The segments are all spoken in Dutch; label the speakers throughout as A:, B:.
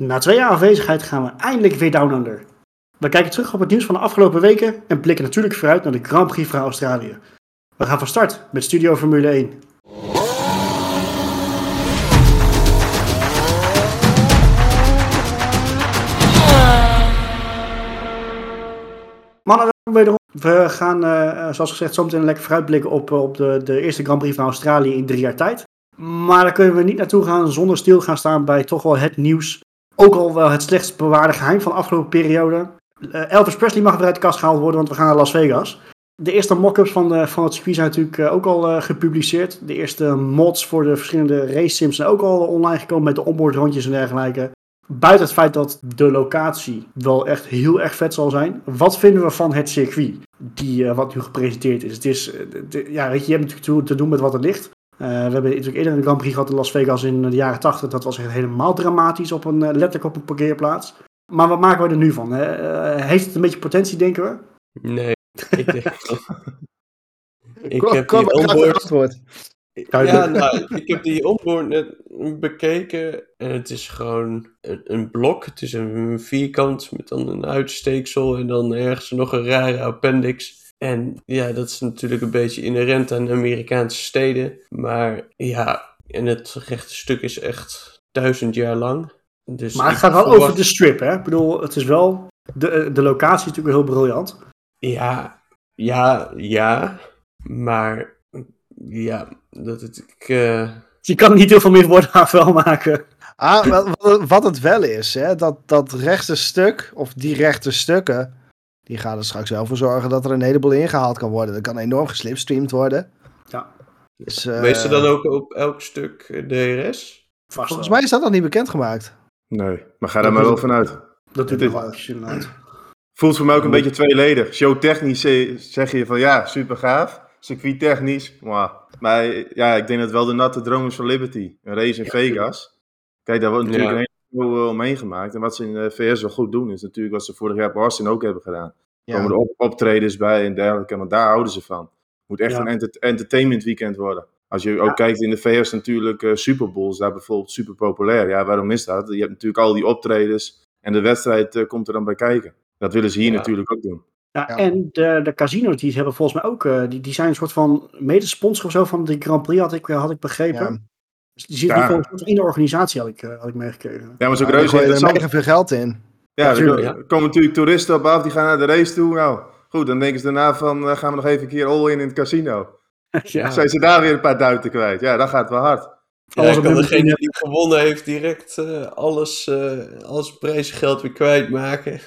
A: Na twee jaar afwezigheid gaan we eindelijk weer down under. We kijken terug op het nieuws van de afgelopen weken en blikken natuurlijk vooruit naar de Grand Prix van Australië. We gaan van start met Studio Formule 1. Mannen, wederom. We gaan, uh, zoals gezegd, zometeen een lekker vooruitblikken op, op de, de eerste Grand Prix van Australië in drie jaar tijd. Maar daar kunnen we niet naartoe gaan zonder stil gaan staan bij toch wel het nieuws. Ook al wel het slechtst bewaarde geheim van de afgelopen periode. Uh, Elvis Presley mag weer uit de kast gehaald worden, want we gaan naar Las Vegas. De eerste mock-ups van, de, van het circuit zijn natuurlijk uh, ook al gepubliceerd. De eerste mods voor de verschillende race sims zijn ook al online gekomen met de onboard rondjes en dergelijke. Buiten het feit dat de locatie wel echt heel erg vet zal zijn. Wat vinden we van het circuit? Die, wat nu gepresenteerd is. Het is ja, je, je hebt natuurlijk te doen met wat er ligt. Uh, we hebben natuurlijk eerder een Grand Prix gehad in Las Vegas in de jaren 80. Dat was echt helemaal dramatisch, op een, uh, letterlijk op een parkeerplaats. Maar wat maken we er nu van? Uh, heeft het een beetje potentie, denken we?
B: Nee, ik denk Ik heb die onboard... Ja, nou, ik heb die onboard net bekeken en het is gewoon een, een, blok. Het is een vierkant met dan een uitsteeksel en dan ergens nog een rare appendix. En ja, dat is natuurlijk een beetje inherent aan Amerikaanse steden. Maar ja, en het rechte stuk is echt duizend jaar lang. Dus
A: maar het gaat wel over de strip, hè? Ik bedoel, het is wel. De, de locatie is natuurlijk heel briljant.
B: Ja, ja, ja. Maar ja, dat het. Ik, uh...
A: Je kan niet heel veel meer woorden aan wel maken.
C: Ah, wat, wat het wel is, hè, dat, dat rechte stuk, of die rechte stukken, die gaan er straks wel voor zorgen dat er een heleboel ingehaald kan worden. Dat kan enorm geslipstreamd worden.
A: Ja.
B: Dus, uh, Wees er dan ook op elk stuk DRS?
C: Vast Volgens mij is dat nog niet bekendgemaakt.
D: Nee, maar ga daar maar wel vanuit.
A: Dat doet nog wel inderdaad.
D: Voelt voor mij ook een beetje tweeledig. Showtechnisch zeg je van ja, super gaaf. Circuittechnisch, maar, maar ja, ik denk dat wel de natte droom is van Liberty. Een race in Vegas. Kijk, daar wordt natuurlijk ja veel omheen gemaakt. En wat ze in de VS wel goed doen, is natuurlijk wat ze vorig jaar bij Austin ook hebben gedaan. Er komen er op optredens bij en dergelijke, want daar houden ze van. Het moet echt een enter entertainment weekend worden. Als je ook kijkt in de VS natuurlijk, uh, Super Bowls, daar bijvoorbeeld super populair. Ja, waarom is dat? Je hebt natuurlijk al die optredens en de wedstrijd uh, komt er dan bij kijken. Dat willen ze hier natuurlijk ook doen.
A: Ja, en de, de casinos die hebben volgens mij ook, uh, die, die zijn een soort van medesponsor of zo van de Grand Prix, had ik, had ik begrepen. Dus die zit ja. gewoon in de organisatie, had ik, uh, had ik meegekregen.
D: Ja, maar zo reuze
C: er is mega veel geld in.
D: Ja, er komen natuurlijk toeristen op af, die gaan naar de race toe. Nou, goed, dan denken ze daarna van, uh, gaan we nog even een keer all in in het casino. ja. Zijn ze daar weer een paar duiten kwijt? Ja, dat gaat wel hard.
B: Ja, Alles kan degene die gewonnen heeft direct uh, alles, uh, alles prijsgeld weer kwijtmaken.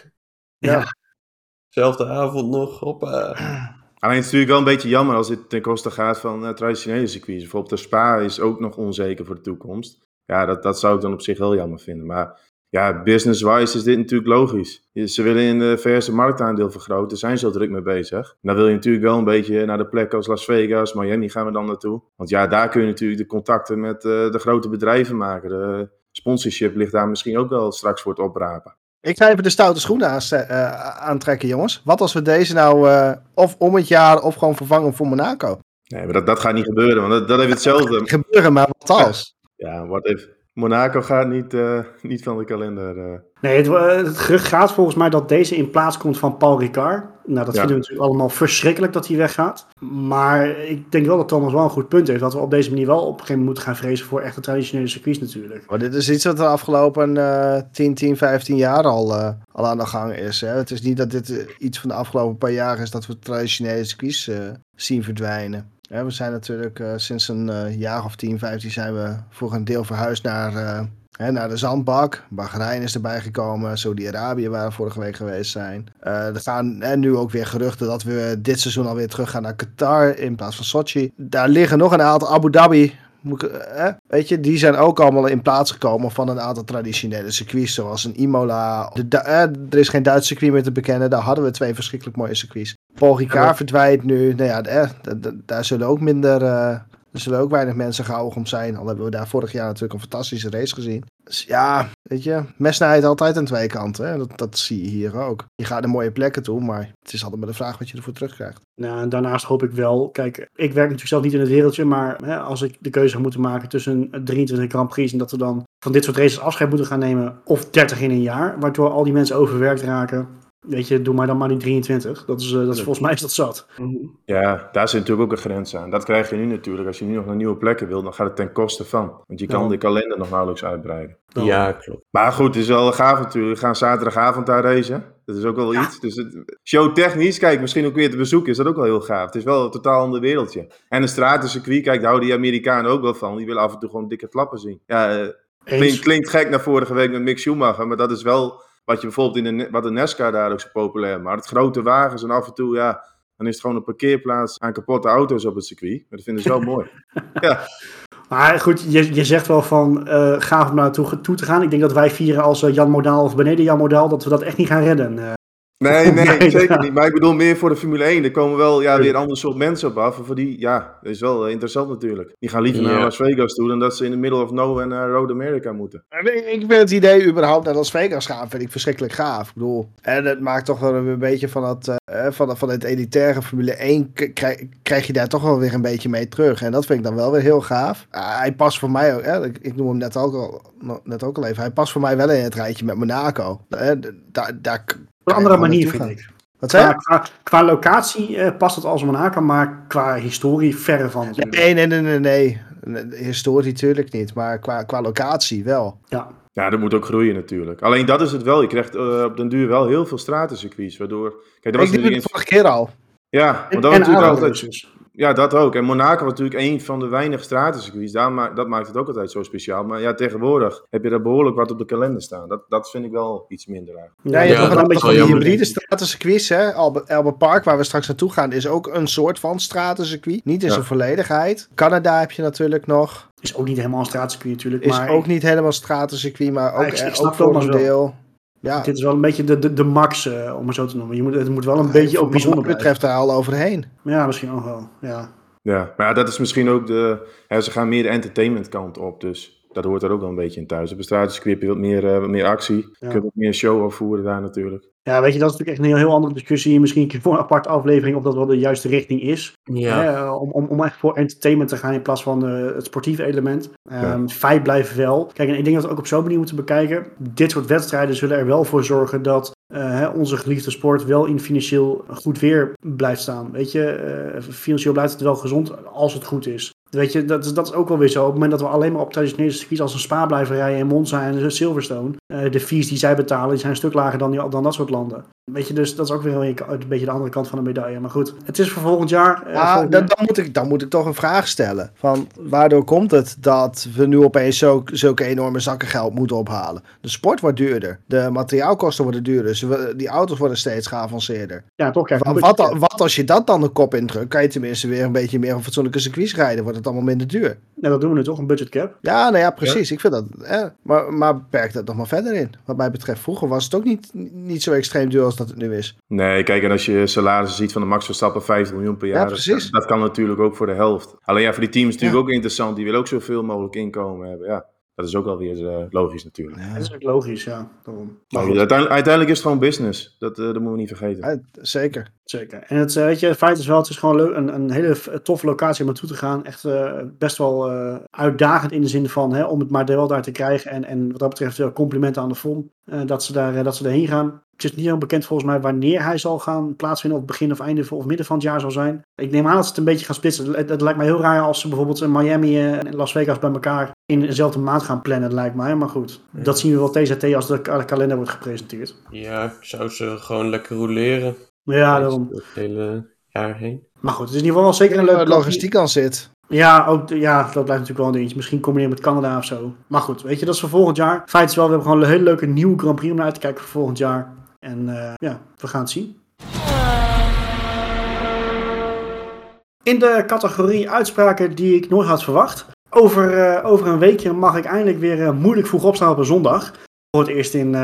A: Ja.
B: Zelfde avond nog, hoppa.
D: Alleen het is natuurlijk wel een beetje jammer als dit ten koste gaat van uh, traditionele circuits. Bijvoorbeeld de Spa is ook nog onzeker voor de toekomst. Ja, dat, dat zou ik dan op zich heel jammer vinden. Maar ja, business-wise is dit natuurlijk logisch. Ze willen in de VS marktaandeel vergroten, daar zijn ze al druk mee bezig. dan wil je natuurlijk wel een beetje naar de plekken als Las Vegas, Miami gaan we dan naartoe. Want ja, daar kun je natuurlijk de contacten met uh, de grote bedrijven maken. De sponsorship ligt daar misschien ook wel straks voor het oprapen.
C: Ik ga even de stoute schoenen uh, aantrekken, jongens. Wat als we deze nou uh, of om het jaar of gewoon vervangen voor Monaco?
D: Nee, maar dat, dat gaat niet gebeuren, want dat, dat heeft hetzelfde.
C: gebeuren, maar wat als?
D: Ja, wat if? Monaco gaat niet, uh, niet van de kalender. Uh.
A: Nee, het, het, gerucht gaat volgens mij dat deze in plaats komt van Paul Ricard. Nou, dat ja. vinden we natuurlijk allemaal verschrikkelijk dat hij weggaat. Maar ik denk wel dat Thomas wel een goed punt heeft. Dat we op deze manier wel op een gegeven moment moeten gaan vrezen voor echte traditionele circuits natuurlijk.
C: Maar dit is iets wat de afgelopen uh, 10, 10, 15 jaar al, uh, al aan de gang is. Hè? Het is niet dat dit iets van de afgelopen paar jaar is dat we traditionele circuits zien verdwijnen. We zijn natuurlijk uh, sinds een uh, jaar of 10, 15 zijn we voor een deel verhuisd naar, uh, hè, naar de zandbak. Bahrein is erbij gekomen, Saudi-Arabië waar we vorige week geweest zijn. er gaan en nu ook weer geruchten dat we dit seizoen alweer terug gaan naar Qatar in plaats van Sochi. Daar liggen nog een aantal Abu Dhabi. Weet je, die zijn ook allemaal in plaats gekomen van een aantal traditionele circuits, zoals een Imola. De, er is geen Duits circuit meer te bekennen, daar hadden we twee verschrikkelijk mooie circuits. Paul Ricard verdwijnt nu. Nou ja, daar, daar zullen ook minder uh, Er zullen ook weinig mensen gehoog om zijn. Al hebben we daar vorig jaar natuurlijk een fantastische race gezien. Dus ja, weet je, mes snijdt altijd aan twee kanten. Hè? Dat, dat zie je hier ook. Je gaat naar mooie plekken toe, maar het is altijd maar de vraag wat je ervoor terugkrijgt.
A: Nou, en daarnaast hoop ik wel, kijk, ik werk natuurlijk zelf niet in het wereldje, maar hè, als ik de keuze moet maken tussen 23 Grand Prix en dat we dan van dit soort races afscheid moeten gaan nemen, of 30 in een jaar, waardoor al die mensen overwerkt raken, Weet je, doe maar dan maar die 23. Dat is, uh, dat is volgens mij is dat zat.
D: Ja, daar zit natuurlijk ook een grens aan. Dat krijg je nu natuurlijk. Als je nu nog naar nieuwe plekken wil, dan gaat het ten koste van. Want je kan de kalender nog nauwelijks uitbreiden.
B: Ja, klopt.
D: Maar goed, het is wel gaaf natuurlijk. We gaan zaterdagavond daar racen. Dat is ook wel iets. Dus het, showtechnisch, kijk, misschien ook weer te bezoeken, is dat ook wel heel gaaf. Het is wel een totaal ander wereldje. En een stratencircuit, kijk, daar houden die Amerikanen ook wel van. Die willen af en toe gewoon dikke klappen zien. Ja, uh, klinkt, klinkt gek naar vorige week met Mick Schumacher, maar dat is wel wat je bijvoorbeeld in de, wat de NASCAR daar ook zo populair Maar het grote wagens en af en toe, ja, dan is het gewoon een parkeerplaats aan kapotte auto's op het circuit. Maar dat vinden ze wel mooi. Ja.
A: Maar goed, je, je zegt wel van uh, gaaf om naartoe toe te gaan. Ik denk dat wij vieren als uh, Jan Modaal of beneden Jan Modaal, dat we dat echt niet gaan redden. Uh.
D: Nee, nee, zeker niet. Maar ik bedoel meer voor de Formule 1. Er komen wel ja, weer ander soort mensen op af. Voor die, ja, dat is wel interessant natuurlijk. Die gaan liever naar Las Vegas toe dan dat ze in de middle of nowhere naar Road America moeten.
C: Ik vind het idee überhaupt naar Las Vegas gaan, vind ik verschrikkelijk gaaf. Ik bedoel, en het maakt toch wel een beetje van, dat, uh, van, van het elitaire Formule 1, krijg, krijg je daar toch wel weer een beetje mee terug. En dat vind ik dan wel weer heel gaaf. Uh, hij past voor mij ook, hè, ik, ik noem hem net ook, al, net ook al even, hij past voor mij wel in het rijtje met Monaco. Daar, daar
A: een andere manier, vind ik. Wat qua, qua, qua, locatie uh, past het als Monaco, maar qua historie verre van.
C: Nee, nee, nee, nee, nee. Historie natuurlijk niet, maar qua, qua locatie wel.
A: Ja.
D: Ja, dat moet ook groeien natuurlijk. Alleen dat is het wel. Je krijgt uh, op den duur wel heel veel stratencircuits, waardoor...
C: Kijk, dat was ik deed het vorige keer al.
D: Ja, want dat was natuurlijk altijd... Ja, dat ook. En Monaco was natuurlijk een van de weinige stratencircuits. Dat maakt het ook altijd zo speciaal. Maar ja, tegenwoordig heb je er behoorlijk wat op de kalender staan. Dat, dat vind ik wel iets minder eigenlijk.
C: Ja, je hebt nog een beetje die hybride stratencircuits. Hè? Albert, Park, waar we straks naartoe gaan, is ook een soort van stratencircuit. Niet in zijn volledigheid. Canada heb je natuurlijk nog.
A: Is ook niet helemaal een stratencircuit natuurlijk.
C: Is ook niet helemaal een stratencircuit, maar ook, ja, ik, ook voor een deel.
A: Ja. Dit is wel een beetje de, de, de max, uh, om het zo te noemen. Je moet, het moet wel een beetje ook bijzonder
C: Wat betreft daar al overheen.
A: Ja, misschien ook wel, ja.
D: Ja, maar ja, dat is misschien ook de... Ja, ze gaan meer de entertainment kant op, dus dat hoort er ook wel een beetje in thuis. Op een straatcircuit heb je wat meer, uh, wat meer actie. Je kunt wat meer show afvoeren daar natuurlijk.
A: Ja, weet je, dat is natuurlijk echt een heel, heel andere discussie. Misschien een keer voor een aparte aflevering of dat wel de juiste richting is.
B: Ja.
A: Hè, om, om, om echt voor entertainment te gaan in plaats van uh, het sportieve element. Um, Feit blijft wel. Kijk, en ik denk dat we ook op zo'n manier moeten bekijken. Dit soort wedstrijden zullen er wel voor zorgen dat uh, hè, onze geliefde sport wel in financieel goed weer blijft staan. Weet je, uh, financieel blijft het wel gezond als het goed is. Weet je, dat is, dat is ook wel weer zo. Op het moment dat we alleen maar op traditionele circuits als een Spa blijven rijden in Monza en Silverstone. Uh, de fees die zij betalen, die zijn een stuk lager dan, die, dan dat soort landen. Weet je, dus dat is ook weer een, een beetje de andere kant van de medaille. Maar goed, het is voor volgend jaar.
C: Uh, ja, dan, dan, moet ik, dan moet ik toch een vraag stellen. Van waardoor komt het dat we nu opeens zo, zulke enorme zakken geld moeten ophalen? De sport wordt duurder. De materiaalkosten worden duurder. Dus die auto's worden steeds geavanceerder.
A: Ja, toch. Kijk,
C: wat, wat, wat, als je dat dan de kop indrukt? Kan je tenminste weer een beetje meer een fatsoenlijke circuits rijden? Wordt het allemaal minder duur?
A: Ja, dat doen we nu toch, een budget cap?
C: Ja, nou ja, precies. Ja. Ik vind dat. Eh, maar, maar beperk dat nog maar verder in. Wat mij betreft, vroeger was het ook niet, niet zo extreem duur als dat het nu is.
D: Nee, kijk, en als je salarissen ziet van de Max Verstappen 50 miljoen per jaar,
C: ja, dat,
D: dat, kan natuurlijk ook voor de helft. Alleen ja, voor die teams natuurlijk ook interessant. Die willen ook zoveel mogelijk inkomen hebben. Ja. Dat is ook alweer uh, logisch natuurlijk.
A: Ja, dat is ook logisch, ja.
D: Daarom. Maar goed, uiteindelijk, uiteindelijk, is het gewoon business. Dat, uh, dat moeten we niet vergeten.
C: Ja, zeker.
A: Zeker. En het, weet je, het feit is wel, het is gewoon leuk, een, een hele toffe locatie om naartoe te gaan. Echt uh, best wel uitdagend in de zin van, hè, om het maar wel daar te krijgen. En, en wat dat betreft complimenten aan de FOM dat, ze daar, dat ze erheen gaan. Het is niet helemaal bekend volgens mij wanneer hij zal gaan plaatsvinden. Of begin of einde of midden van het jaar zal zijn. Ik neem aan dat ze het een beetje gaan splitsen. Het, het lijkt mij heel raar als ze bijvoorbeeld Miami en Las Vegas bij elkaar in dezelfde maand gaan plannen, lijkt mij. Maar goed, ja. dat zien we wel TZT als de kalender wordt gepresenteerd.
B: Ja, ik zou ze gewoon lekker roleren.
A: Ja, daarom.
B: Het hele jaar heen.
A: Maar goed, het is in ieder geval wel zeker een leuke
C: logistiek aan zit.
A: Ja, ook, ja, dat blijft natuurlijk wel een dingetje. Misschien combineren met Canada of zo. Maar goed, weet je, dat is voor volgend jaar. Feit is wel, we hebben gewoon een hele leuke nieuwe Grand Prix om naar uit te kijken voor volgend jaar. En uh, ja, we gaan het zien. In de categorie uitspraken die ik nooit had verwacht. Over, uh, over een weekje mag ik eindelijk weer uh, moeilijk vroeg opstaan op een zondag. Voor het eerst in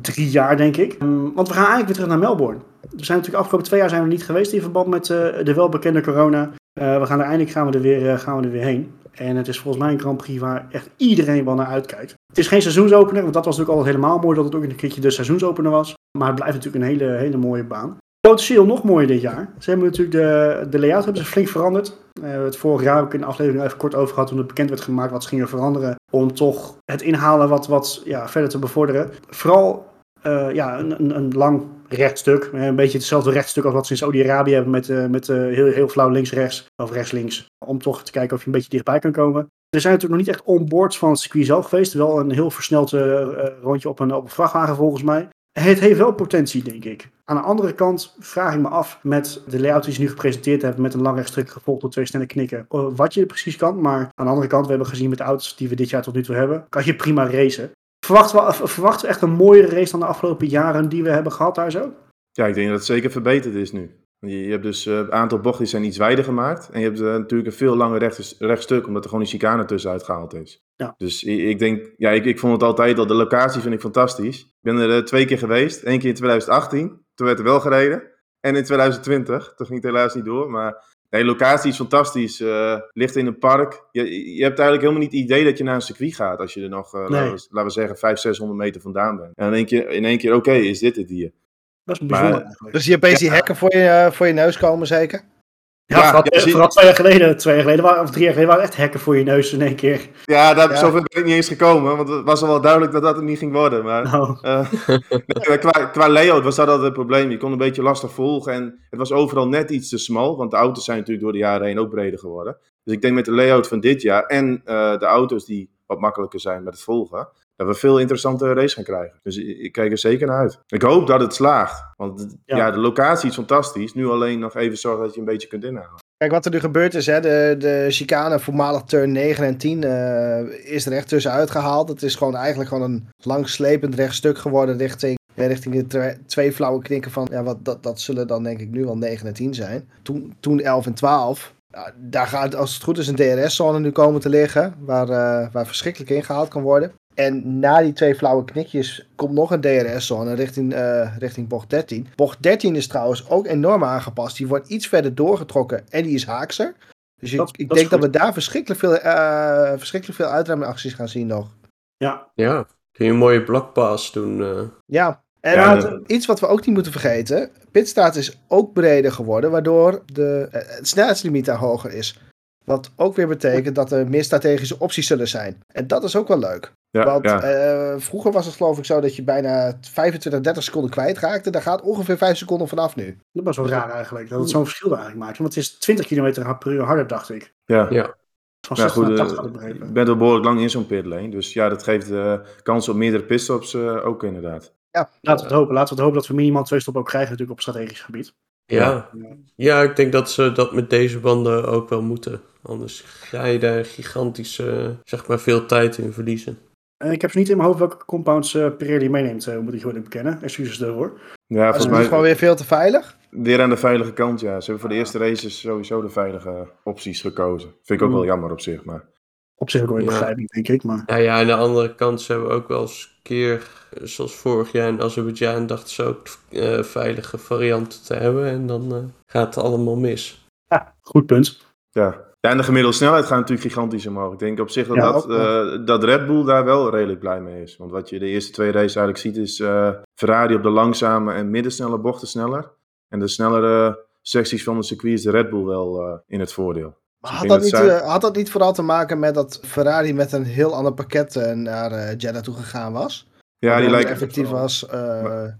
A: drie jaar, denk ik. Um, want we gaan eigenlijk weer terug naar Melbourne. We zijn natuurlijk afgelopen twee jaar zijn we niet geweest in verband met de welbekende corona. we gaan er eindelijk gaan we er, weer, gaan we er weer heen. En het is volgens mij een Grand Prix waar echt iedereen wel naar uitkijkt. Het is geen seizoensopener, want dat was natuurlijk altijd helemaal mooi dat het ook een keertje de seizoensopener was. Maar het blijft natuurlijk een hele, hele mooie baan. Potentieel nog mooier dit jaar. Ze hebben natuurlijk de, de layout hebben ze flink veranderd. Hebben het vorig jaar ook in de aflevering even kort over gehad toen het bekend werd gemaakt wat ze gingen veranderen. Om toch het inhalen wat, wat ja, verder te bevorderen. Vooral uh, ja, een, een, een, lang rechtstuk. Eh, een beetje hetzelfde rechtstuk als wat ze in Saudi-Arabië hebben met, met heel, heel flauw links-rechts of rechts-links. Om toch te kijken of je een beetje dichtbij kan komen. Er zijn natuurlijk nog niet echt onboards van het circuit zelf geweest. Wel een heel versneld rondje op een, op een vrachtwagen volgens mij. Het heeft wel potentie, denk ik. Aan de andere kant vraag ik me af met de layout die ze nu gepresenteerd hebben, met een lang rechtstuk gevolgd door twee snelle knikken, wat je precies kan. Maar aan de andere kant, we hebben gezien met de auto's die we dit jaar tot nu toe hebben, kan je prima racen. Verwachten we, verwachten we echt een mooiere race dan de afgelopen jaren die we hebben gehad daar zo?
D: Ja, ik denk dat het zeker verbeterd is nu. Je, hebt dus een uh, aantal bochten zijn iets wijder gemaakt. En je hebt natuurlijk een veel langer recht, rechtstuk, omdat er gewoon een chicane tussenuit gehaald is. Ja. Dus ik, denk, ja, ik, ik vond het altijd al, de locatie vind ik fantastisch. Ik ben er uh, twee keer geweest. Eén keer in 2018, toen werd er wel gereden. En in 2020, toen ging het helaas niet door. Maar de locatie is fantastisch. ligt in een park. Je, je hebt eigenlijk helemaal niet het idee dat je naar een circuit gaat. Als je er nog, nee. laten, we, laten, we, zeggen, 500, 600 meter vandaan bent. En in één keer, in één keer oké, is dit het hier.
A: Dat is bijzonder eigenlijk.
C: Dus je hebt opeens die hekken voor je, eh, voor je neus komen, zeker?
A: Ja, ja vooral, vooral, twee jaar geleden, twee jaar geleden waren, of drie jaar geleden waren echt hekken voor je neus in één keer.
D: Ja, daar, ja. zover ben ik niet eens gekomen, want het was al wel duidelijk dat dat het niet ging worden. Maar nou. uh, nee, qua, qua layout was dat altijd het probleem. Je kon een beetje lastig volgen en het was overal net iets te smal, want de auto's zijn natuurlijk door de jaren heen ook breder geworden. Dus ik denk met de layout van dit jaar en uh, de auto's die wat makkelijker zijn met het volgen, dat we veel interessante race gaan krijgen. Dus ik, kijk er zeker naar uit. Ik hoop dat het slaagt. Want ja. de locatie is fantastisch. Nu alleen nog even zorgen dat je een beetje kunt inhalen.
C: Kijk, wat er nu gebeurd is, hè, de, de chicane voormalig turn 9 en 10 uh, eh, is er echt tussenuit gehaald. Het is gewoon eigenlijk gewoon een langslepend rechtstuk geworden richting, richting de twee flauwe knikken van, ja, wat, dat, dat zullen dan denk ik nu wel 9 en 10 zijn. Toen, toen 11 en 12. Ja, daar gaat, als het goed is, een DRS-zone nu komen te liggen, waar, uh, waar verschrikkelijk ingehaald kan worden. En na die twee flauwe knikjes komt nog een DRS-zone richting, uh, richting bocht 13. Bocht 13 is trouwens ook enorm aangepast. Die wordt iets verder doorgetrokken en die is haakser. Dus ik, ik denk dat we daar verschrikkelijk veel, uh, verschrikkelijk veel uitremacties gaan zien nog.
A: Ja.
B: Ja, kun je een mooie blockpass doen. Uh.
C: Ja, en ja, iets wat we ook niet moeten vergeten. Pitstraat is ook breder geworden, waardoor de, het snelheidslimiet daar hoger is. Wat ook weer betekent dat er meer strategische opties zullen zijn. En dat is ook wel leuk. Ja, Want uh, vroeger was het geloof ik zo dat je bijna 25, 30 seconden kwijtraakte. Daar gaat ongeveer 5 seconden vanaf nu.
A: Dat was wel raar eigenlijk. Dat het zo'n verschil eigenlijk maakt. Want het is 20 km per uur harder, dacht ik.
D: Ja. ja. Van 60 goed, 80 ik ben er behoorlijk lang in zo'n pitlane. Dus ja, dat geeft uh, kans op meerdere pitstops uh, ook inderdaad.
A: Ja, laten we het hopen. Laten we het hopen dat we minimaal twee stoppen ook krijgen natuurlijk op strategisch gebied.
B: Ja. ja, ik denk dat ze dat met deze banden ook wel moeten. Anders ga je daar gigantische, zeg maar, veel tijd in verliezen.
A: En ik heb ze niet in mijn hoofd welke compounds uh, Pirelli meeneemt, uh, moet ik gewoon bekennen. Excuses daarvoor.
C: Ja, volgens mij... is gewoon weer veel te veilig?
D: Weer aan de veilige kant, ja. Ze hebben voor de eerste races sowieso de veilige opties gekozen. Vind ik ook wel jammer op zich, maar...
A: Op zich ook wel ja. denk ik, maar...
B: Ja, ja, aan de andere kant, ze hebben ook wel eens een keer, zoals vorig jaar in Azerbeidzjan, dachten ze ook uh, veilige varianten te hebben. En dan gaat het allemaal mis.
A: Ja, goed punt.
D: Ja, ja, en de gemiddelde snelheid gaat natuurlijk gigantisch omhoog. Ik denk op zich dat, dat, uh, dat Red Bull daar wel redelijk blij mee is. Want wat je de eerste twee races eigenlijk ziet is uh, Ferrari op de langzame en middensnelle bochten sneller. En de snellere secties van de circuit is de Red Bull wel uh, in het voordeel.
C: Maar dus had, dat, niet, zij... had dat niet vooral te maken met dat Ferrari met een heel ander pakket naar Jeddah toe gegaan was?
D: Ja, die lijkt
C: effectief was.
D: Maar,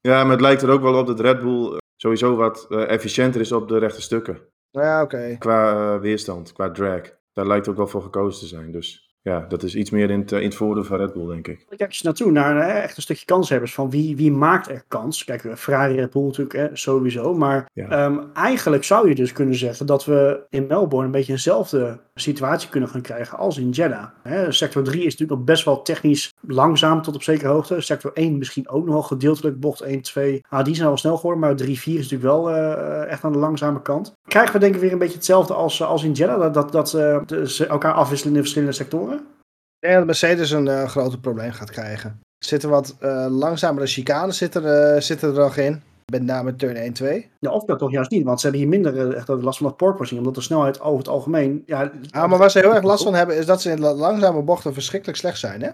D: ja, maar het lijkt er ook wel op dat Red Bull sowieso wat efficiënter is op de rechte stukken.
C: Ja, oké.
D: Qua uh, weerstand, qua drag. Daar lijkt ook wel voor gekozen te zijn. Dus ja, dat is iets meer in het, in het voordeel van Red Bull, denk ik.
A: Kijk eens naartoe, naar hè, echt een stukje kanshebbers. Van wie, wie maakt er kans? Kijk, Ferrari, Red Bull natuurlijk, hè, sowieso. Maar ehm, eigenlijk zou je dus kunnen zeggen dat we in Melbourne een beetje eenzelfde situatie kunnen gaan krijgen als in Jeddah. Hè, sector 3 is natuurlijk nog best wel technisch langzaam tot op zekere hoogte. Sector 1 misschien ook nog wel gedeeltelijk. Bocht 1, 2, ah, die zijn al snel geworden. Maar 3, 4 is natuurlijk wel uh, echt aan de langzame kant. Krijgen we denk ik weer een beetje hetzelfde als, als in Jeddah? Dat, dat, dat uh, ze elkaar afwisselen in verschillende sectoren?
C: Denk dat Mercedes een uh, probleem gaat krijgen. Er zitten wat langzamere chicanes zitten, zitten er nog in. Met name turn 1-2.
A: Ja, of dat toch juist niet, want ze hebben hier minder echt last van dat porpoising, omdat de snelheid over het algemeen... Ja,
C: ah, maar waar ze heel erg last van hebben, is dat ze in langzame bochten verschrikkelijk slecht zijn, hè?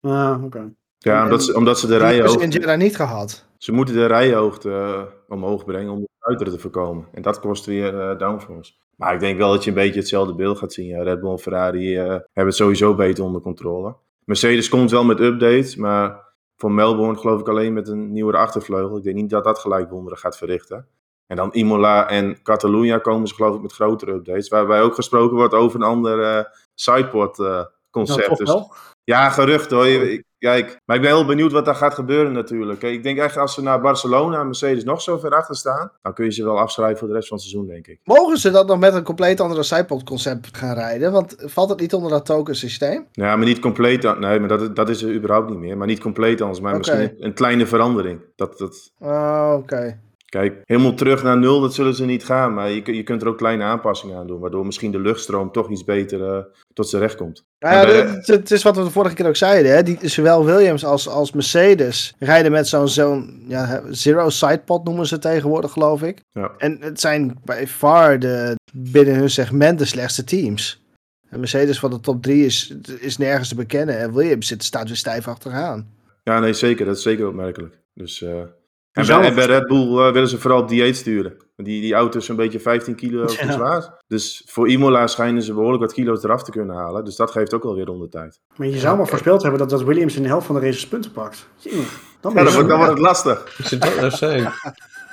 A: Ah, oké.
D: Ja, omdat ze, omdat ze de rijhoogte...
C: in Jeddah niet gehad.
D: Ze moeten de rijhoogte uh, omhoog brengen om de uiteren te voorkomen. En dat kost weer uh, downforce. Maar ik denk wel dat je een beetje hetzelfde beeld gaat zien. Ja, Red Bull en Ferrari uh, hebben het sowieso beter onder controle. Mercedes komt wel met updates, maar voor Melbourne geloof ik alleen met een nieuwere achtervleugel. Ik denk niet dat dat gelijk wonderen gaat verrichten. En dan Imola en Catalunya komen ze geloof ik met grotere updates. Waarbij ook gesproken wordt over een ander uh, sidepod uh, concept.
A: Nou, dus,
D: ja, gerucht hoor. Ik, kijk, maar ik ben heel benieuwd wat daar gaat gebeuren natuurlijk. Ik denk echt als ze naar Barcelona en Mercedes nog zo ver achter staan, dan kun je ze wel afschrijven voor de rest van het seizoen, denk ik.
C: Mogen ze dat nog met een compleet andere sidepod concept gaan rijden? Want valt het niet onder dat token systeem?
D: Ja, maar niet compleet. Nee, maar dat, dat is er überhaupt niet meer. Maar niet compleet anders, maar okay. misschien een kleine verandering. Dat, dat...
C: Oh, oké.
D: Kijk, helemaal terug naar nul, dat zullen ze niet gaan. Maar je, je kunt er ook kleine aanpassingen aan doen. Waardoor misschien de luchtstroom toch iets beter uh, tot zijn recht komt.
C: Nou ja, het, het, is wat we de vorige keer ook zeiden. Hè? Die, zowel Williams als, als Mercedes rijden met zo'n zo'n ja, zero sidepod noemen ze tegenwoordig, geloof ik.
D: Ja.
C: En het zijn bij far de, binnen hun segment de slechtste teams. En Mercedes van de top 3 is, is nergens te bekennen. En Williams zit, staat weer stijf achteraan.
D: Ja, nee, zeker. Dat is zeker opmerkelijk. Dus... Uh... En bij, en bij, Red Bull uh, willen ze vooral dieet sturen. Die, die auto is een beetje 15 kilo te ja. zwaar. Dus voor Imola schijnen ze behoorlijk wat kilo's eraf te kunnen halen. Dus dat geeft ook alweer rond tijd.
A: Maar je zou maar voorspeld hebben dat, dat Williams in de helft van de races punten pakt.
D: dan, ja, dan, wordt, dan wordt het lastig.
B: Is het dat zijn?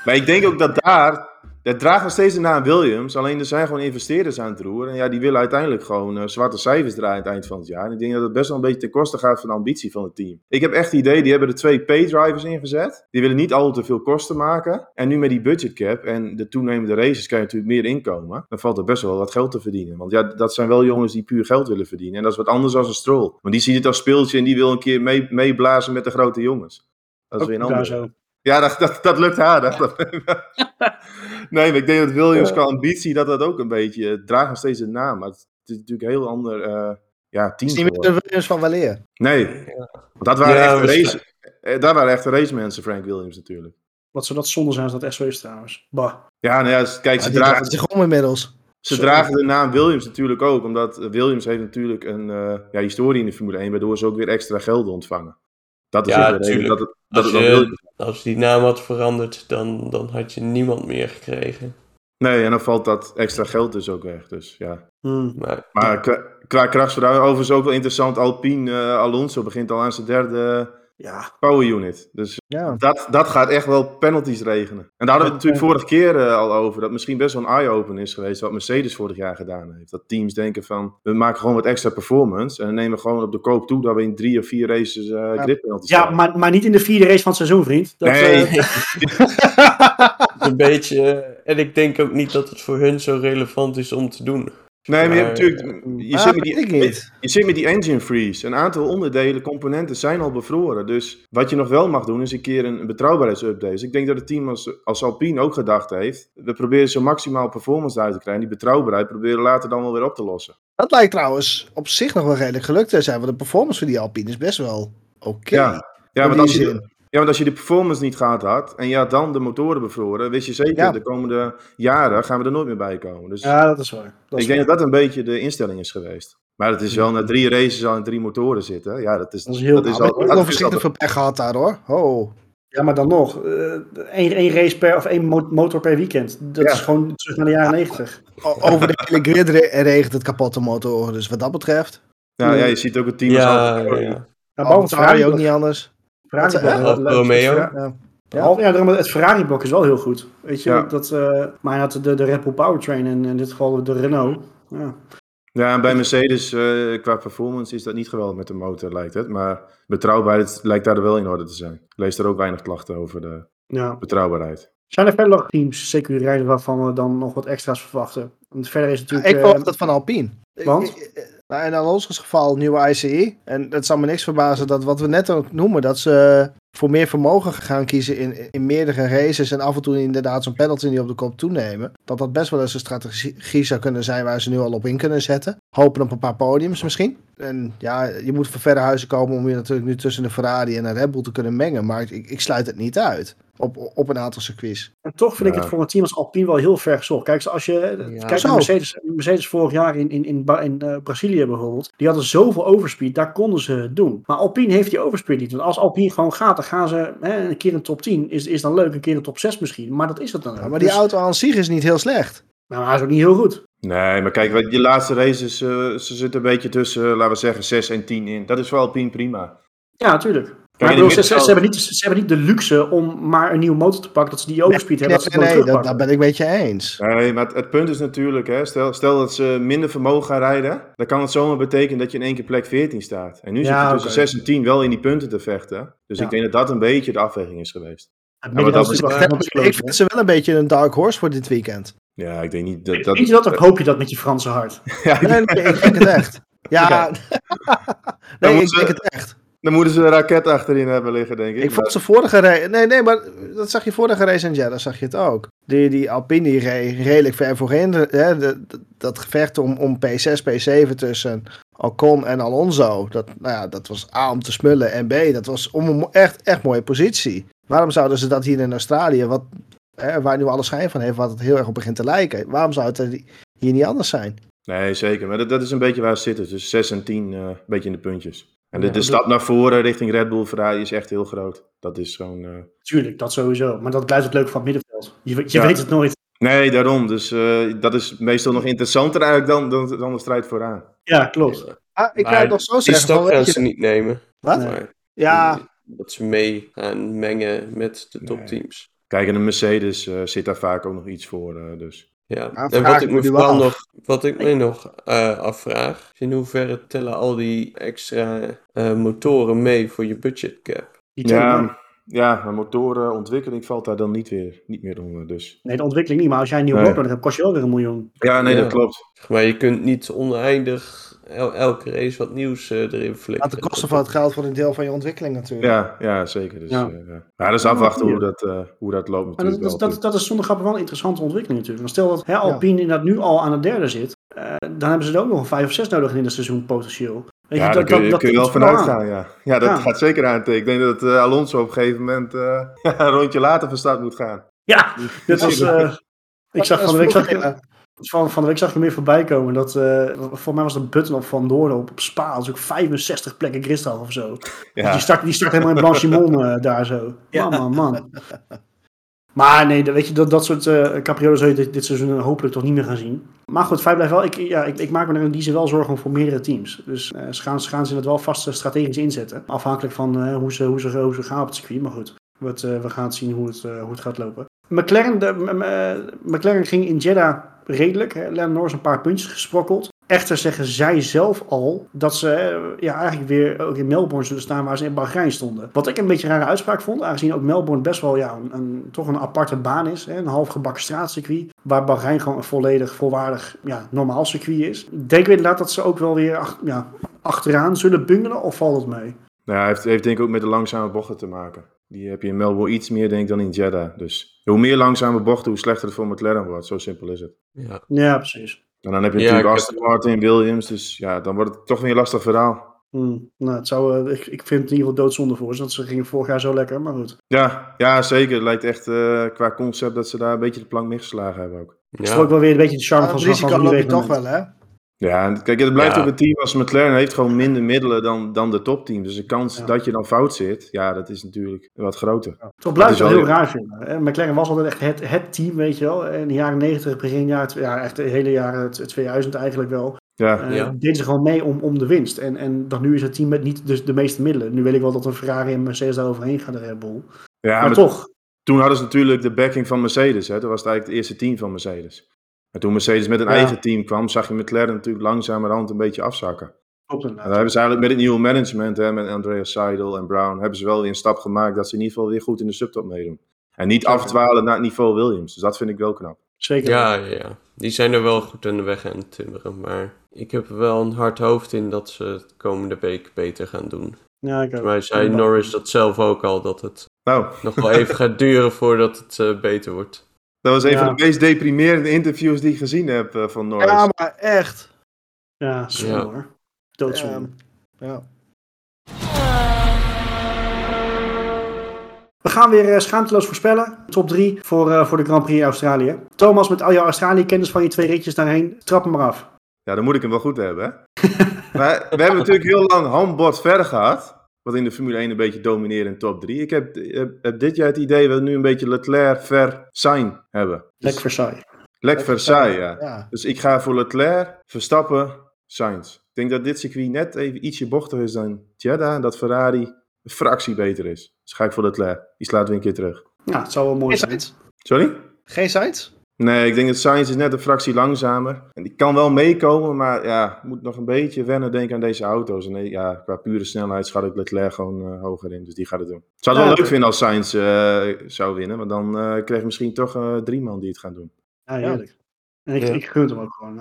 D: maar ik denk ook dat daar het draagt nog steeds de naam Williams. Alleen er zijn gewoon investeerders aan het roeren. En ja, die willen uiteindelijk gewoon uh, zwarte cijfers draaien aan het eind van het jaar. En ik denk dat het best wel een beetje ten koste gaat van de ambitie van het team. Ik heb echt het idee, die hebben er twee pay-drivers ingezet. Die willen niet al te veel kosten maken. En nu met die budgetcap en de toenemende races krijg je natuurlijk meer inkomen. Dan valt er best wel wat geld te verdienen. Want ja, dat zijn wel jongens die puur geld willen verdienen. En dat is wat anders dan een stroll. Want die ziet het als speeltje en die wil een keer meeblazen met de grote jongens. Dat is weer een ander. Ja, dat, dat, dat lukt haar. Dat, nee, maar ik denk dat Williams qua ambitie, dat dat ook een beetje, het draagt nog steeds een naam, maar het, is natuurlijk een heel ander uh, ja, team.
C: Het is niet meer de Williams van Waleer.
D: Nee, dat waren ja, echt race, eh, daar waren echt race mensen, Frank Williams natuurlijk.
A: Wat zou dat zonde zijn als dat echt zo is trouwens. Bah.
D: Ja, nou ja, kijk, ze dragen...
C: zich om inmiddels.
D: Ze dragen de naam Williams natuurlijk ook, omdat Williams heeft natuurlijk een uh, ja, historie in de Formule 1, waardoor ze ook weer extra gelden ontvangen. Dat is ja, reden dat het, dat
B: als,
D: het
B: je, als die naam had veranderd, dan, dan had je niemand meer gekregen.
D: Nee, en dan valt dat extra geld dus ook weg. Dus ja.
A: Hmm.
D: Maar, maar qua, qua krachtsverhouding, overigens ook wel interessant. Alpine uh, Alonso begint al aan zijn derde
A: ja.
D: power unit. Dus
C: ja.
D: dat, dat gaat echt wel penalties regenen. En daar hadden we het natuurlijk vorige keer uh, al over. Dat misschien best wel een eye-open is geweest wat Mercedes vorig jaar gedaan heeft. Dat teams denken van, we maken gewoon wat extra performance. En dan nemen we gewoon op de koop toe dat we in drie of vier races uh, ja. grid penalties
A: Ja, maar, maar niet in de vierde race van het seizoen, vriend.
D: Dat, nee.
B: een beetje... En ik denk ook niet dat het voor hun zo relevant is om te doen.
D: Nee, maar je, hebt natuurlijk, je, zit met die, je zit met die engine freeze. Een aantal onderdelen, componenten zijn al bevroren. Dus wat je nog wel mag doen, is een keer een betrouwbaarheidsupdate. Dus ik denk dat het team als, als Alpine ook gedacht heeft. We proberen zo maximaal performance uit te krijgen. Die betrouwbaarheid proberen later dan wel weer op te lossen.
C: Dat lijkt trouwens op zich nog wel redelijk gelukt te zijn. Want de performance van die Alpine is best wel oké.
D: Ja, ja want als je, ja, want als je de performance niet gehad had en je had dan de motoren bevroren, wist je zeker, de komende jaren gaan we er nooit meer bij komen. Dus
A: ja, dat is waar. Dat
D: ik denk dat dat een beetje de instelling is geweest. Maar het is wel na drie races al in drie motoren zitten. Ja, dat is,
C: dat is heel dat is al, Ik heb verschrikkelijk veel pech gehad daar hoor. Oh.
A: Ja, maar dan nog. Uh, één, één race per, of één motor per weekend. Dat is gewoon terug naar de jaren negentig.
C: Over de hele grid regent het kapotte motoren. Dus wat dat betreft.
D: Ja, ja je ziet ook het team.
B: Ja, ja, ja.
C: Nou, Ferrari ook niet anders.
B: Ferrari Romeo.
A: Ja. Ja, ja het Ferrari-blok is wel heel goed. Weet je, dat, uh, maar hij had de, de Red Bull Powertrain en in dit geval de Renault. Ja,
D: ja en bij Mercedes uh, qua performance is dat niet geweldig met de motor, lijkt het. Maar betrouwbaarheid lijkt daar wel in orde te zijn. Ik lees er ook weinig klachten over de
A: ja.
D: betrouwbaarheid.
A: Zijn er verder nog teams, zeker rijden waarvan we dan nog wat extra's verwachten? Want verder is natuurlijk...
C: ik verwacht dat van Alpine.
A: Want?
C: Nou, in Alonso's geval nieuwe ICE. En het zal me niks verbazen dat wat we net ook noemen, dat ze voor meer vermogen gaan kiezen in, in meerdere races en af en toe inderdaad zo'n penalty die op de kop toenemen. Dat dat best wel eens een strategie zou kunnen zijn waar ze nu al op in kunnen zetten. Hopen op een paar podiums misschien. En ja, je moet van verre huizen komen om je natuurlijk nu tussen de Ferrari en de Red Bull te kunnen mengen. Maar ik, ik sluit het niet uit. Op, op een aantal circuits.
A: En toch vind ik het voor een team als Alpine wel heel ver gezocht. Kijk, als je kijkt naar Mercedes, Mercedes vorig jaar in, in, in, in uh, Brazilië bijvoorbeeld, die hadden zoveel overspeed, daar konden ze het doen. Maar Alpine heeft die overspeed niet. Want als Alpine gewoon gaat, dan gaan ze hè, een keer in top 10, is, is dan leuk, een keer in top 6 misschien, maar dat is het dan
C: ook. maar die dus- auto aan zich is niet heel slecht.
A: Nou, hij is ook niet heel goed.
D: Nee, maar kijk, die laatste races, uh, ze zitten een beetje tussen, laten we zeggen, 6 en 10 in. Dat is voor Alpine prima.
A: Ja, natuurlijk. Maar bedoel, ze, ze, hebben niet, ze hebben niet de luxe om maar een nieuwe motor te pakken, dat ze die overspeed hebben.
C: Nee, nee, nee dat, dat, ben ik een beetje eens.
D: Nee, maar het, punt is natuurlijk, hè, stel, stel dat ze minder vermogen gaan rijden, dan kan het zomaar betekenen dat je in één keer plek 14 staat. En nu zit je tussen 6 en 10 wel in die punten te vechten. Dus ik denk dat dat een beetje de afweging is geweest.
C: Ja, dat is, ik vind ze wel een beetje een dark horse voor dit weekend.
D: Ja, ik denk niet dat... dat
A: Weet je dat of hoop je dat met je Franse hart?
C: ja, nee, nee, ik denk het echt. Ja, nee, ik denk het echt.
D: Dan moeten ze een raket achterin hebben liggen, denk ik.
C: Ik vond ze vorige race... Nee, nee, maar dat zag je vorige race in Jeddah, zag je het ook. Die, die Alpine die reed redelijk ver voorin. Hè, de, dat gevecht om, om P6, P7 tussen Alcon en Alonso. Dat, nou ja, dat was A om te smullen en B, dat was om een echt, echt mooie positie. Waarom zouden ze dat hier in Australië, wat, hè, waar nu alle schijn van heeft, wat het heel erg op begint te lijken. Waarom zou het hier niet anders zijn?
D: Nee, zeker. Maar dat, dat is een beetje waar ze zitten. Dus 6 en 10, uh, een beetje in de puntjes. En de, de stap naar voren richting Red Bull Ferrari is echt heel groot. Dat is gewoon... Uh...
A: Tuurlijk, dat sowieso. Maar dat blijft het leuk van het middenveld. Je, je weet het nooit.
D: Nee, daarom. Dus uh, dat is meestal nog interessanter eigenlijk dan, dan, dan de strijd vooraan.
A: Ja, klopt.
C: Ah, ik kan het nog zo zeggen. Die
B: stap gaan ze niet nemen.
C: Wat? Maar ja.
B: Dat ze mee gaan mengen met de topteams.
D: Kijk, en de Mercedes uh, zit daar vaak ook nog iets voor. Uh, dus.
B: Ja, en wat ik me vooral nog, wat ik me nog uh, afvraag, in hoeverre tellen al die extra motoren mee voor je budgetcap?
D: Ja, ja, maar motorenontwikkeling valt daar dan niet, weer, niet meer onder. Dus.
A: Nee, de ontwikkeling niet, maar als jij een nieuwe nee. motor hebt, kost je wel weer een miljoen.
D: Ja, nee, dat klopt.
B: Maar je kunt niet oneindig elke race wat nieuws uh, erin flikken.
C: Aan de kosten van het geld voor een deel van je ontwikkeling natuurlijk.
D: Ja, ja zeker. Dus, ja. Uh, ja, dus afwachten hoe dat, uh, hoe dat loopt natuurlijk.
A: Dat, dat, dat, dat, is zonder grap wel een interessante ontwikkeling natuurlijk. Want stel dat hè, Alpine inderdaad nu al aan het derde zit, dan hebben ze er ook nog een vijf of zes nodig in het seizoen potentieel.
D: Weet ja, daar kun je, kun je wel vanuit gaan, ja. Ja, dat gaat zeker aan. Ik denk dat Alonso op een gegeven moment een rondje later van start moet gaan.
A: Ja, dit was... ik zag van de week... Van, van de week zag ik hem weer voorbij komen. Dat, uh, voor mij was de button op Van Doorn op, op Spa. Dat is ook 65 plekken kristal of zo. Ja. Die, start, die start helemaal in Blanchimon uh, daar zo. Man, man, man. Maar nee, weet je, dat, dat soort uh, capriolen zul je dit, dit, seizoen hopelijk toch niet meer gaan zien. Maar goed, feit blijft wel, ik, ja, ik, ik maak me er in die zin wel zorgen voor meerdere teams. Dus uh, ze, gaan, ze gaan ze het wel vast strategisch inzetten. Afhankelijk van uh, hoe, ze, hoe, ze, hoe ze gaan op het circuit. Maar goed, wat, we gaan zien hoe het, hoe het gaat lopen. McLaren, de, McLaren ging in Jeddah redelijk. Lennon Norris een paar puntjes gesprokkeld. Echter zeggen zij zelf al dat ze ja, eigenlijk weer ook in Melbourne zullen staan waar ze in Bahrein stonden. Wat ik een beetje een rare uitspraak vond, aangezien ook Melbourne best wel ja, een, toch een aparte baan is. Hè, een halfgebakken straatcircuit, waar Bahrein gewoon een volledig volwaardig ja, normaal circuit is. Denk je inderdaad dat ze ook wel weer ja, achteraan zullen bungelen of valt het mee?
D: Nou, hij heeft, heeft denk ik ook met de langzame bochten te maken. Die heb je in Melbourne iets meer denk ik dan in Jeddah. Dus hoe meer langzame bochten, hoe slechter het voor McLaren wordt. Zo simpel is het.
A: Ja, ja precies.
D: En dan heb je natuurlijk Aston Martin, Williams. Dus ja, dan wordt het toch weer een lastig verhaal.
A: Hmm. Nou, het zou, uh, ik, ik vind het in ieder geval doodzonde voor ze, want ze gingen vorig jaar zo lekker, maar goed.
D: Ja, ja zeker. Het lijkt echt uh, qua concept dat ze daar een beetje de plank misgeslagen hebben ook.
A: Ja. Het is ook wel weer een beetje de charme van
C: zo'n risico loop je toch wel, hè?
D: Ja, kijk, het blijft ook een team als McLaren heeft gewoon minder middelen dan, dan de topteam. Dus de kans dat je dan fout zit, ja, dat is natuurlijk wat groter. Ja.
A: Toch blijft het wel heel raar vinden. McLaren was altijd echt het, het team, weet je wel. In de jaren 90, begin jaar, ja, echt de hele jaren 2000 eigenlijk wel.
D: Ja.
A: Uh, deden ze gewoon mee om, om de winst. En, en dan nu is het team met niet de, de meeste middelen. Nu weet ik wel dat een Ferrari en Mercedes daar overheen gaan, de Red Bull. Ja, maar, maar toch.
D: Toen hadden ze natuurlijk de backing van Mercedes. Hè. Dat was het eigenlijk het eerste team van Mercedes. En toen Mercedes met een eigen team kwam, zag je McLaren natuurlijk langzamerhand een beetje afzakken.
A: Klopt
D: En daar hebben ze eigenlijk met het nieuwe management, hè, met Andreas Seidel en Brown, hebben ze wel weer een stap gemaakt dat ze in ieder geval weer goed in de subtop meedoen. En niet afdwalen naar het niveau Williams. Dus dat vind ik wel knap.
A: Zeker.
B: Ja, ja, die zijn er wel goed aan de weg aan het timmeren. Maar ik heb er wel een hard hoofd in dat ze het komende week beter gaan doen.
A: Ja, ik ook.
B: Maar zei Norris dat zelf ook al, dat het nou. nog wel even gaat duren voordat het uh, beter wordt.
D: Dat was een van de meest deprimerende interviews die ik gezien heb uh, van Norris.
C: Ja, maar echt.
A: Ja, zonde ja. hoor. Doodzonde.
C: ja.
A: We gaan weer schaamteloos voorspellen. Top 3 voor, voor de Grand Prix Australië. Thomas, met al jouw Australië-kennis van je twee ritjes daarheen, trap hem maar af.
D: Ja, dan moet ik hem wel goed hebben, hè? maar we hebben natuurlijk heel lang handbord verder gehad. Wat in de Formule 1 een beetje domineert in top 3. Ik heb, heb, dit jaar het idee dat we nu een beetje Leclerc Versailles hebben.
A: Dus, Lec Versailles.
D: Lec Versailles, ja. ja. Dus ik ga voor Leclerc, Verstappen, Sainz. Ik denk dat dit circuit net even ietsje bochtiger is dan Jeddah. En dat Ferrari een fractie beter is. Dus ga ik voor Leclerc. Die slaat weer een keer terug.
A: Ja, het zou wel mooi zijn.
D: Sorry?
C: Geen Sainz?
D: Nee, ik denk dat Sainz is net een fractie langzamer. En die kan wel meekomen, maar ja, moet nog een beetje wennen denken aan deze auto's. En ja, qua pure snelheid schat ik Leclerc gewoon uh, hoger in. Dus die gaat het doen. Ik zou het wel leuk vinden als Sainz uh, zou winnen. Maar dan uh, krijg je misschien toch drie man die het gaan doen.
A: Ja, heerlijk. En ik, ja. ik gun hem ook gewoon.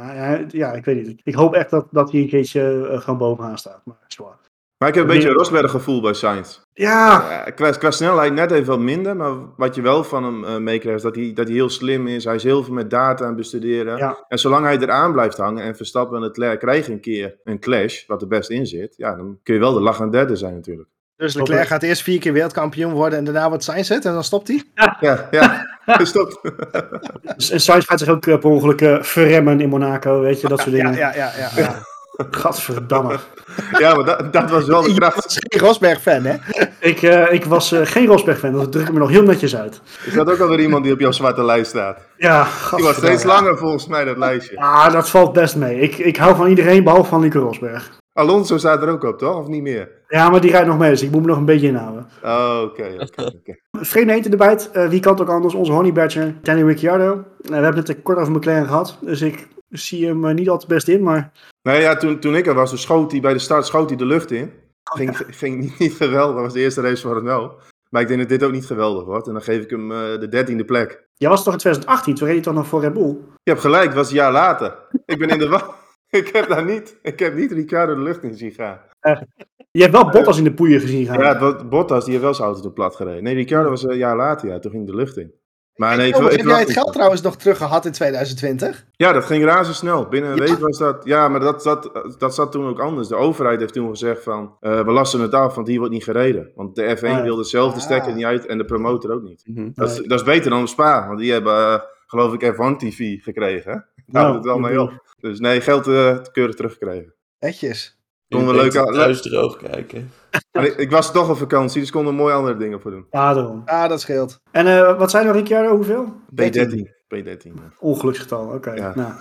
A: Ja, ik weet niet. Ik hoop echt dat, dat hij een keertje gewoon bovenaan staat. Maar zwaar.
D: Maar ik heb een beetje een Rosberg gevoel bij Sainz.
A: Ja.
D: qua, qua, snelheid net even wat minder. Maar wat je wel van hem uh, meekrijgt, is dat hij, dat hij heel slim is. Hij is heel veel met data aan het bestuderen.
A: Ja.
D: En zolang hij eraan blijft hangen en Verstappen en Leclerc krijgen een keer een clash, wat er best in zit. Ja, dan kun je wel de lach aan derde zijn natuurlijk.
C: Dus Leclerc gaat eerst vier keer wereldkampioen worden en daarna wat Sainz zit en dan stopt hij?
D: Ja, ja, hij stopt.
A: Dus, en Sainz gaat zich ook uh, per ongeluk uh, verremmen in Monaco, weet je, dat soort dingen.
C: Ja, ja, ja. ja.
A: Gadverdamme.
D: Ja, maar dat, dat was wel de kracht.
C: Je was geen Rosberg-fan, hè?
A: Ik, uh, ik was uh, geen Rosberg-fan, dat druk ik me nog heel netjes uit.
D: Is dat ook alweer iemand die op jouw zwarte lijst staat?
A: Ja,
D: Die was steeds langer volgens mij, dat lijstje.
A: Ah, dat valt best mee. Ik, ik hou van iedereen, behalve van Nico Rosberg.
D: Alonso staat er ook op, toch? Of niet meer?
A: Ja, maar die rijdt nog mee, dus ik moet me nog een beetje inhouden.
D: Oh, oké, oké,
A: Vreemde eentje erbij. Uh, wie kan het ook anders? Onze honey badger, Danny Ricciardo. we hebben het kort over McLaren gehad, dus ik zie hem niet altijd best in, maar...
D: Nee, ja, toen, toen ik er was, schoot hij bij de start schoot hij de lucht in.
A: Oh,
D: ging, ging niet, niet geweldig. Dat was de eerste race voor hem wel. Maar ik denk dat dit ook niet geweldig wordt. En dan geef ik hem uh, de dertiende plek.
A: Jij was toch in 2018? Toen reed hij toch nog voor Red Bull?
D: Je hebt gelijk, het was een jaar later. ik ben in de Ik heb daar niet, ik heb niet Ricardo de lucht in zien gaan.
A: Uh, je hebt wel Bottas in de poeien gezien gaan.
D: Ja, Bottas die heeft wel zijn auto te plat gereden. Nee, Ricardo was een jaar later, ja. Toen ging de lucht in.
C: Maar nee, ik, ik, heb jij het geld trouwens nog terug gehad in 2020?
D: Ja, dat ging razendsnel. Binnen een ja. week was dat... Ja, maar dat, dat, dat zat toen ook anders. De overheid heeft toen gezegd van... Uh, we lassen het af, want hier wordt niet gereden. Want de F1 ah, wilde zelf de stekker niet uit en de promotor ook niet. Mm -hmm. dat, is, dat, is beter dan Spa, want die hebben, uh, geloof ik, F1 TV gekregen. Daar nou, het wel mee op. Dus nee, geld uh, keurig teruggekregen.
C: Netjes.
B: Konden we leuk thuis droog kijken.
D: ik, ik, was toch op vakantie, dus konden er mooie andere dingen voor doen.
A: Ja, daarom.
C: Ah, dat scheelt.
A: En uh, wat zijn er, Ricciardo? Hoeveel?
D: P13. P13.
A: Ongeluksgetal, oké. Okay. Ja. Nou.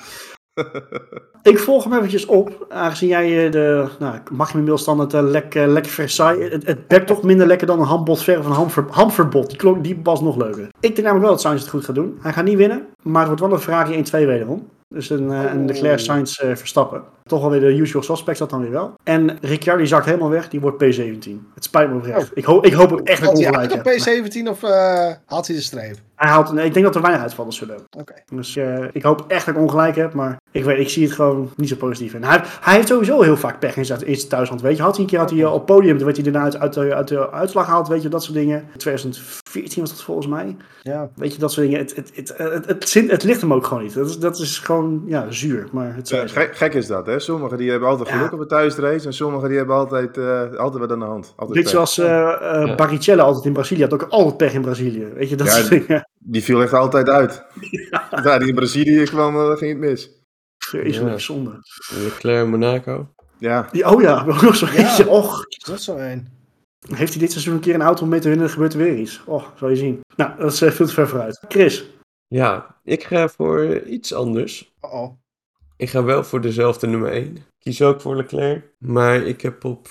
A: ik volg hem eventjes op, aangezien jij de nou, maximum standaard uh, lek, uh, lek Versailles. Het, het bekt toch minder lekker dan een of een hamver, hamverbod. Die, klonk, die was nog leuker. Ik denk namelijk wel dat Sainz het goed gaat doen. Hij gaat niet winnen, maar het wordt wel een Ferrari 1-2 wederom. Dus een, uh, een Leclerc Sainz uh, Verstappen. Toch alweer de usual suspects dat dan weer wel. En Ricciardo die zakt helemaal weg, die wordt P17. Het spijt me oprecht. Oh. Ik, ho ik hoop ook echt dat
C: ik ongelijk heb. P17 of uh, haalt hij de streep?
A: Hij haalt, nee, ik denk dat er weinig uitvallers zullen.
C: Oké. Okay.
A: Dus ik hoop echt dat ik ongelijk heb, maar ik, weet, ik zie het gewoon niet zo positief in. Hij, hij heeft sowieso heel vaak pech in zijn eerste thuisland. Weet je, had hij een keer had hij op podium, toen werd hij daarna uit, uit, de, uit de uitslag gehaald, weet je, dat soort dingen. 2014 was dat volgens mij.
C: Ja.
A: Weet je, dat soort dingen. Het, het, het, het, het, het, het ligt hem ook gewoon niet. Dat is, dat is gewoon, ja, zuur. Maar het
D: ja, gek, gek, is dat, hè? Sommigen die hebben altijd geluk ja. op een thuisrace en sommigen die hebben altijd, uh, altijd wat aan de hand. Altijd
A: Dit zoals uh, uh, ja. Barrichello altijd in Brazilië had ook altijd pech in Brazilië. Weet je, dat ja, soort dingen.
D: Die viel echt altijd uit. Ja, ja die in Brazilië kwam, uh, ging het mis.
A: Vreselijk zonde.
B: Leclerc Monaco.
D: Ja.
A: Die, oh ja, nog zo eentje. Och.
C: Dat is zo een.
A: Heeft hij dit seizoen een keer een auto om mee te winnen, dan gebeurt er weer iets. Oh, zal je zien. Nou, dat is veel te ver vooruit. Chris.
B: Ja, ik ga voor iets anders.
C: Uh oh.
B: Ik ga wel voor dezelfde nummer 1. Kies ook voor Leclerc. Maar ik heb op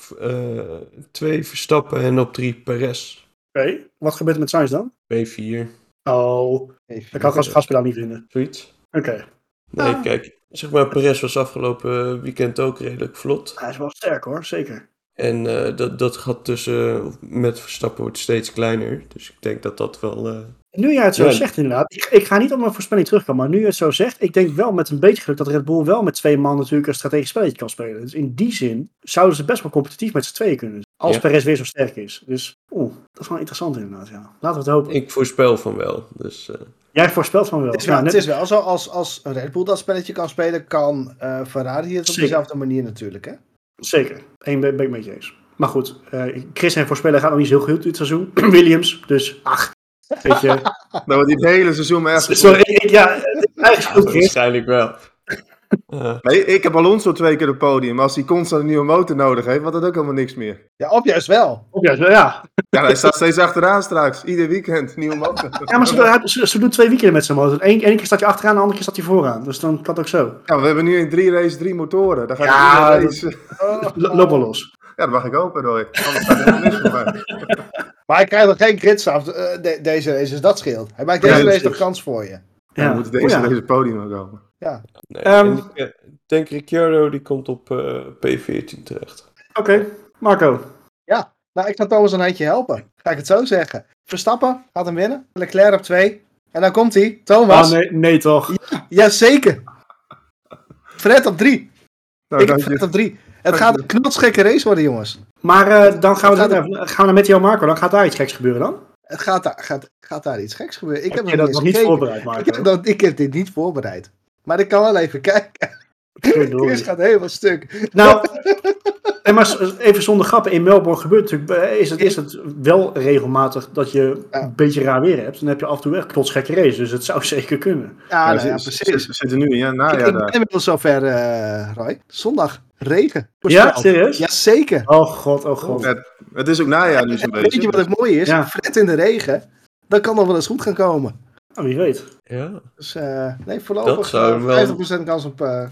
B: 2 uh, Verstappen en op 3 Perez.
A: Oké, okay. wat gebeurt er met Sainz dan?
B: P4.
A: Oh, P4. ik kan Gaspedaal niet vinden.
B: Zoiets.
A: Oké. Okay.
B: Nee, ah. kijk, zeg maar, Perez was afgelopen weekend ook redelijk vlot.
A: Hij is wel sterk hoor, zeker.
B: En uh, dat, dat gat tussen met Verstappen wordt steeds kleiner. Dus ik denk dat dat wel. Uh...
A: Nu jij het zo ja. zegt, inderdaad. Ik, ik, ga niet op mijn voorspelling terugkomen. Maar nu je het zo zegt, ik denk wel met een beetje geluk dat Red Bull wel met twee man natuurlijk een strategisch spelletje kan spelen. Dus in die zin zouden ze best wel competitief met z'n tweeën kunnen. Als ja. Perez weer zo sterk is. Dus oeh, dat is wel interessant inderdaad. Ja. Laten we het hopen.
B: Ik voorspel van wel. Dus, uh...
A: Jij voorspelt van wel.
C: Het is wel, ja, net... het is wel zo, als, als Red Bull dat spelletje kan spelen, kan uh, Ferrari het op Zeker. dezelfde manier natuurlijk. Hè?
A: Zeker, Eén ben ik met je eens. Maar goed, uh, Chris en voorspellen gaat nog niet zo heel goed dit seizoen. Williams, dus ach, weet je.
D: Dan wordt die het hele seizoen maar
A: Sorry, ik, ja, eigenlijk
B: ja, Waarschijnlijk wel.
D: Nee, ik heb Alonso twee keer op het podium. Maar als hij constant een nieuwe motor nodig heeft, wordt dat ook helemaal niks meer.
C: Ja, op juist wel.
A: Op juist wel, ja.
D: Ja, hij staat steeds achteraan straks. Ieder weekend, nieuwe motor.
A: Ja, maar ze, ze, ze doet twee weekenden met zijn motor. Eén, één keer staat hij achteraan, de andere keer staat hij vooraan. Dus dan kan het ook zo.
D: Ja, we hebben nu in drie races drie motoren. Dan gaat
A: ja,
D: race...
A: loop wel los.
D: Ja, dat mag ik hopen, Roy. Anders gaat voor mij.
C: Maar hij krijgt nog geen gridstraf uh, de, deze race, dus dat scheelt. Hij maakt deze race nog kans voor je.
D: Ja, ja. we moeten deze, oh, ja. deze podium komen.
C: Ja.
B: Nee, um, ik denk Ricciardo die komt op uh, P14 terecht.
A: Oké, okay. Marco.
C: Ja, nou ik ga Thomas een handje helpen. Ga ik het zo zeggen. Verstappen gaat hem winnen. Leclerc op 2. En dan komt hij. Thomas.
A: Oh, nee, nee toch?
C: Ja, jazeker. Fred op 3. Nou, ik heb Fred op 3. Het gaat een knotsgekke race worden, jongens.
A: Maar uh, dan gaan we, dan, gaan we met jou, Marco. Dan gaat daar iets geks gebeuren dan?
C: Het gaat daar, gaat, gaat daar iets geks gebeuren. Ik
A: heb, heb dat nog niet voorbereid, Marco?
C: Ik heb, dat, ik heb dit niet voorbereid. Maar ik kan wel even kijken. Chris gaat helemaal stuk.
A: Nou, en maar even zonder grappen, in Melbourne gebeurt natuurlijk, is het, is het wel regelmatig dat je ja. een beetje raar weer hebt. Dan heb je af en toe echt klotsgekke race, dus het zou zeker kunnen.
C: Ja, ja, nou ja precies.
D: We zitten nu in ja, najaar
C: Ik, ik ben inmiddels zover, uh, Roy. Zondag, regen.
A: Ja, serieus?
C: Jazeker.
A: Oh god, oh god.
D: Het, het is ook najaar nu zo'n beetje.
C: Weet je wat het mooie is? Ja. Fred in de regen, dan kan nog wel eens goed gaan komen.
A: Oh, wie weet.
B: Ja.
C: Dus uh, nee, voorlopig uh, wel... 50%, kans op, uh,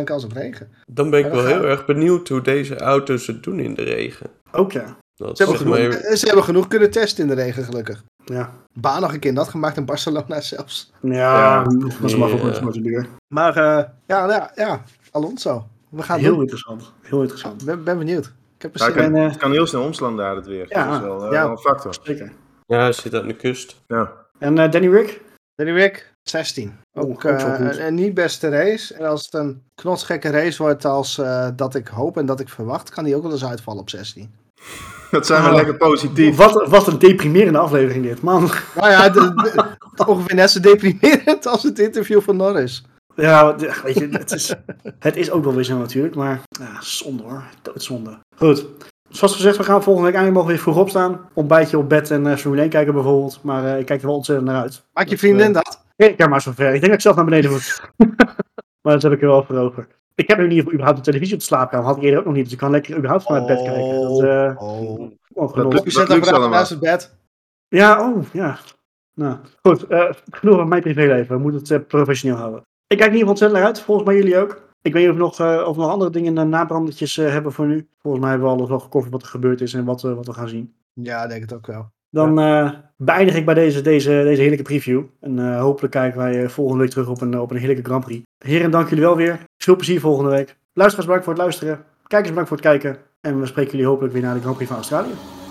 C: 50% kans op regen.
B: Dan ben ik wel heel erg benieuwd hoe deze auto's het doen in de regen.
A: Ook ja.
C: Dat ze, hebben genoeg, ze hebben genoeg kunnen testen in de regen, gelukkig.
A: Ja.
C: Baan nog een keer nat gemaakt in Barcelona zelfs.
A: Ja, ja dat is maar ook
C: een Maar uh, ja, ja, ja, Alonso. We gaan
A: heel
C: doen.
A: interessant. Heel interessant.
C: Ik ben, ben benieuwd. Ik heb
D: ja, het, kan, het kan heel snel omslaan daar het weer.
A: Ja,
D: dat is wel,
A: ja.
D: wel een factor.
A: Zeker.
B: Ja, hij zit aan de kust.
D: Ja.
A: En uh, Danny Rick?
C: Danny Rick, 16. Ook, uh, een, een, niet beste race. En als het een knotsgekke race wordt als uh, dat ik hoop en dat ik verwacht, kan die ook wel eens uitvallen op 16.
D: Dat zijn we oh, lekker positief.
A: Wat, wat een deprimerende aflevering dit, man.
C: Nou ja, de, de, ongeveer net zo deprimerend als het interview van Norris.
A: Ja, weet je, het is, het is ook wel weer zo natuurlijk, maar ja, zonde hoor, doodzonde. Goed, Zoals gezegd, we gaan volgende week eigenlijk mogen weer vroeg opstaan. Ontbijtje op bed en uh, Formule 1 kijken bijvoorbeeld. Maar uh, ik kijk er wel ontzettend naar uit.
C: Maak je vriendin uh, dat?
A: Ik ja, maar zover. Ik denk dat ik zelf naar beneden moet. maar dat heb ik er wel voor over. Ik heb nu niet überhaupt de televisie op de slaapkamer. Had ik eerder ook nog niet. Dus ik kan lekker überhaupt vanuit bed kijken. Dat,
C: oh. oh. Je zet dan naast het bed.
A: Ja, oh, ja. Nou, goed. genoeg van mijn privéleven. We moeten het professioneel houden. Ik kijk in ieder geval ontzettend naar uit. Volgens mij jullie ook. Ik weet niet of we nog, uh, of nog andere dingen, uh, nabrandertjes uh, hebben voor nu. Volgens mij hebben we alles wel gecoverd wat er gebeurd is en wat, wat we gaan zien.
C: Ja, ik denk het ook wel.
A: Dan ja. beëindig ik bij deze, deze, deze heerlijke preview. En hopelijk kijken wij volgende week terug op een, op een heerlijke Grand Prix. Heren, dank jullie wel weer. Veel plezier volgende week. Luisteraars, bedankt voor het luisteren. Kijkers, bedankt voor het kijken. En we spreken jullie hopelijk weer naar de Grand Prix van Australië.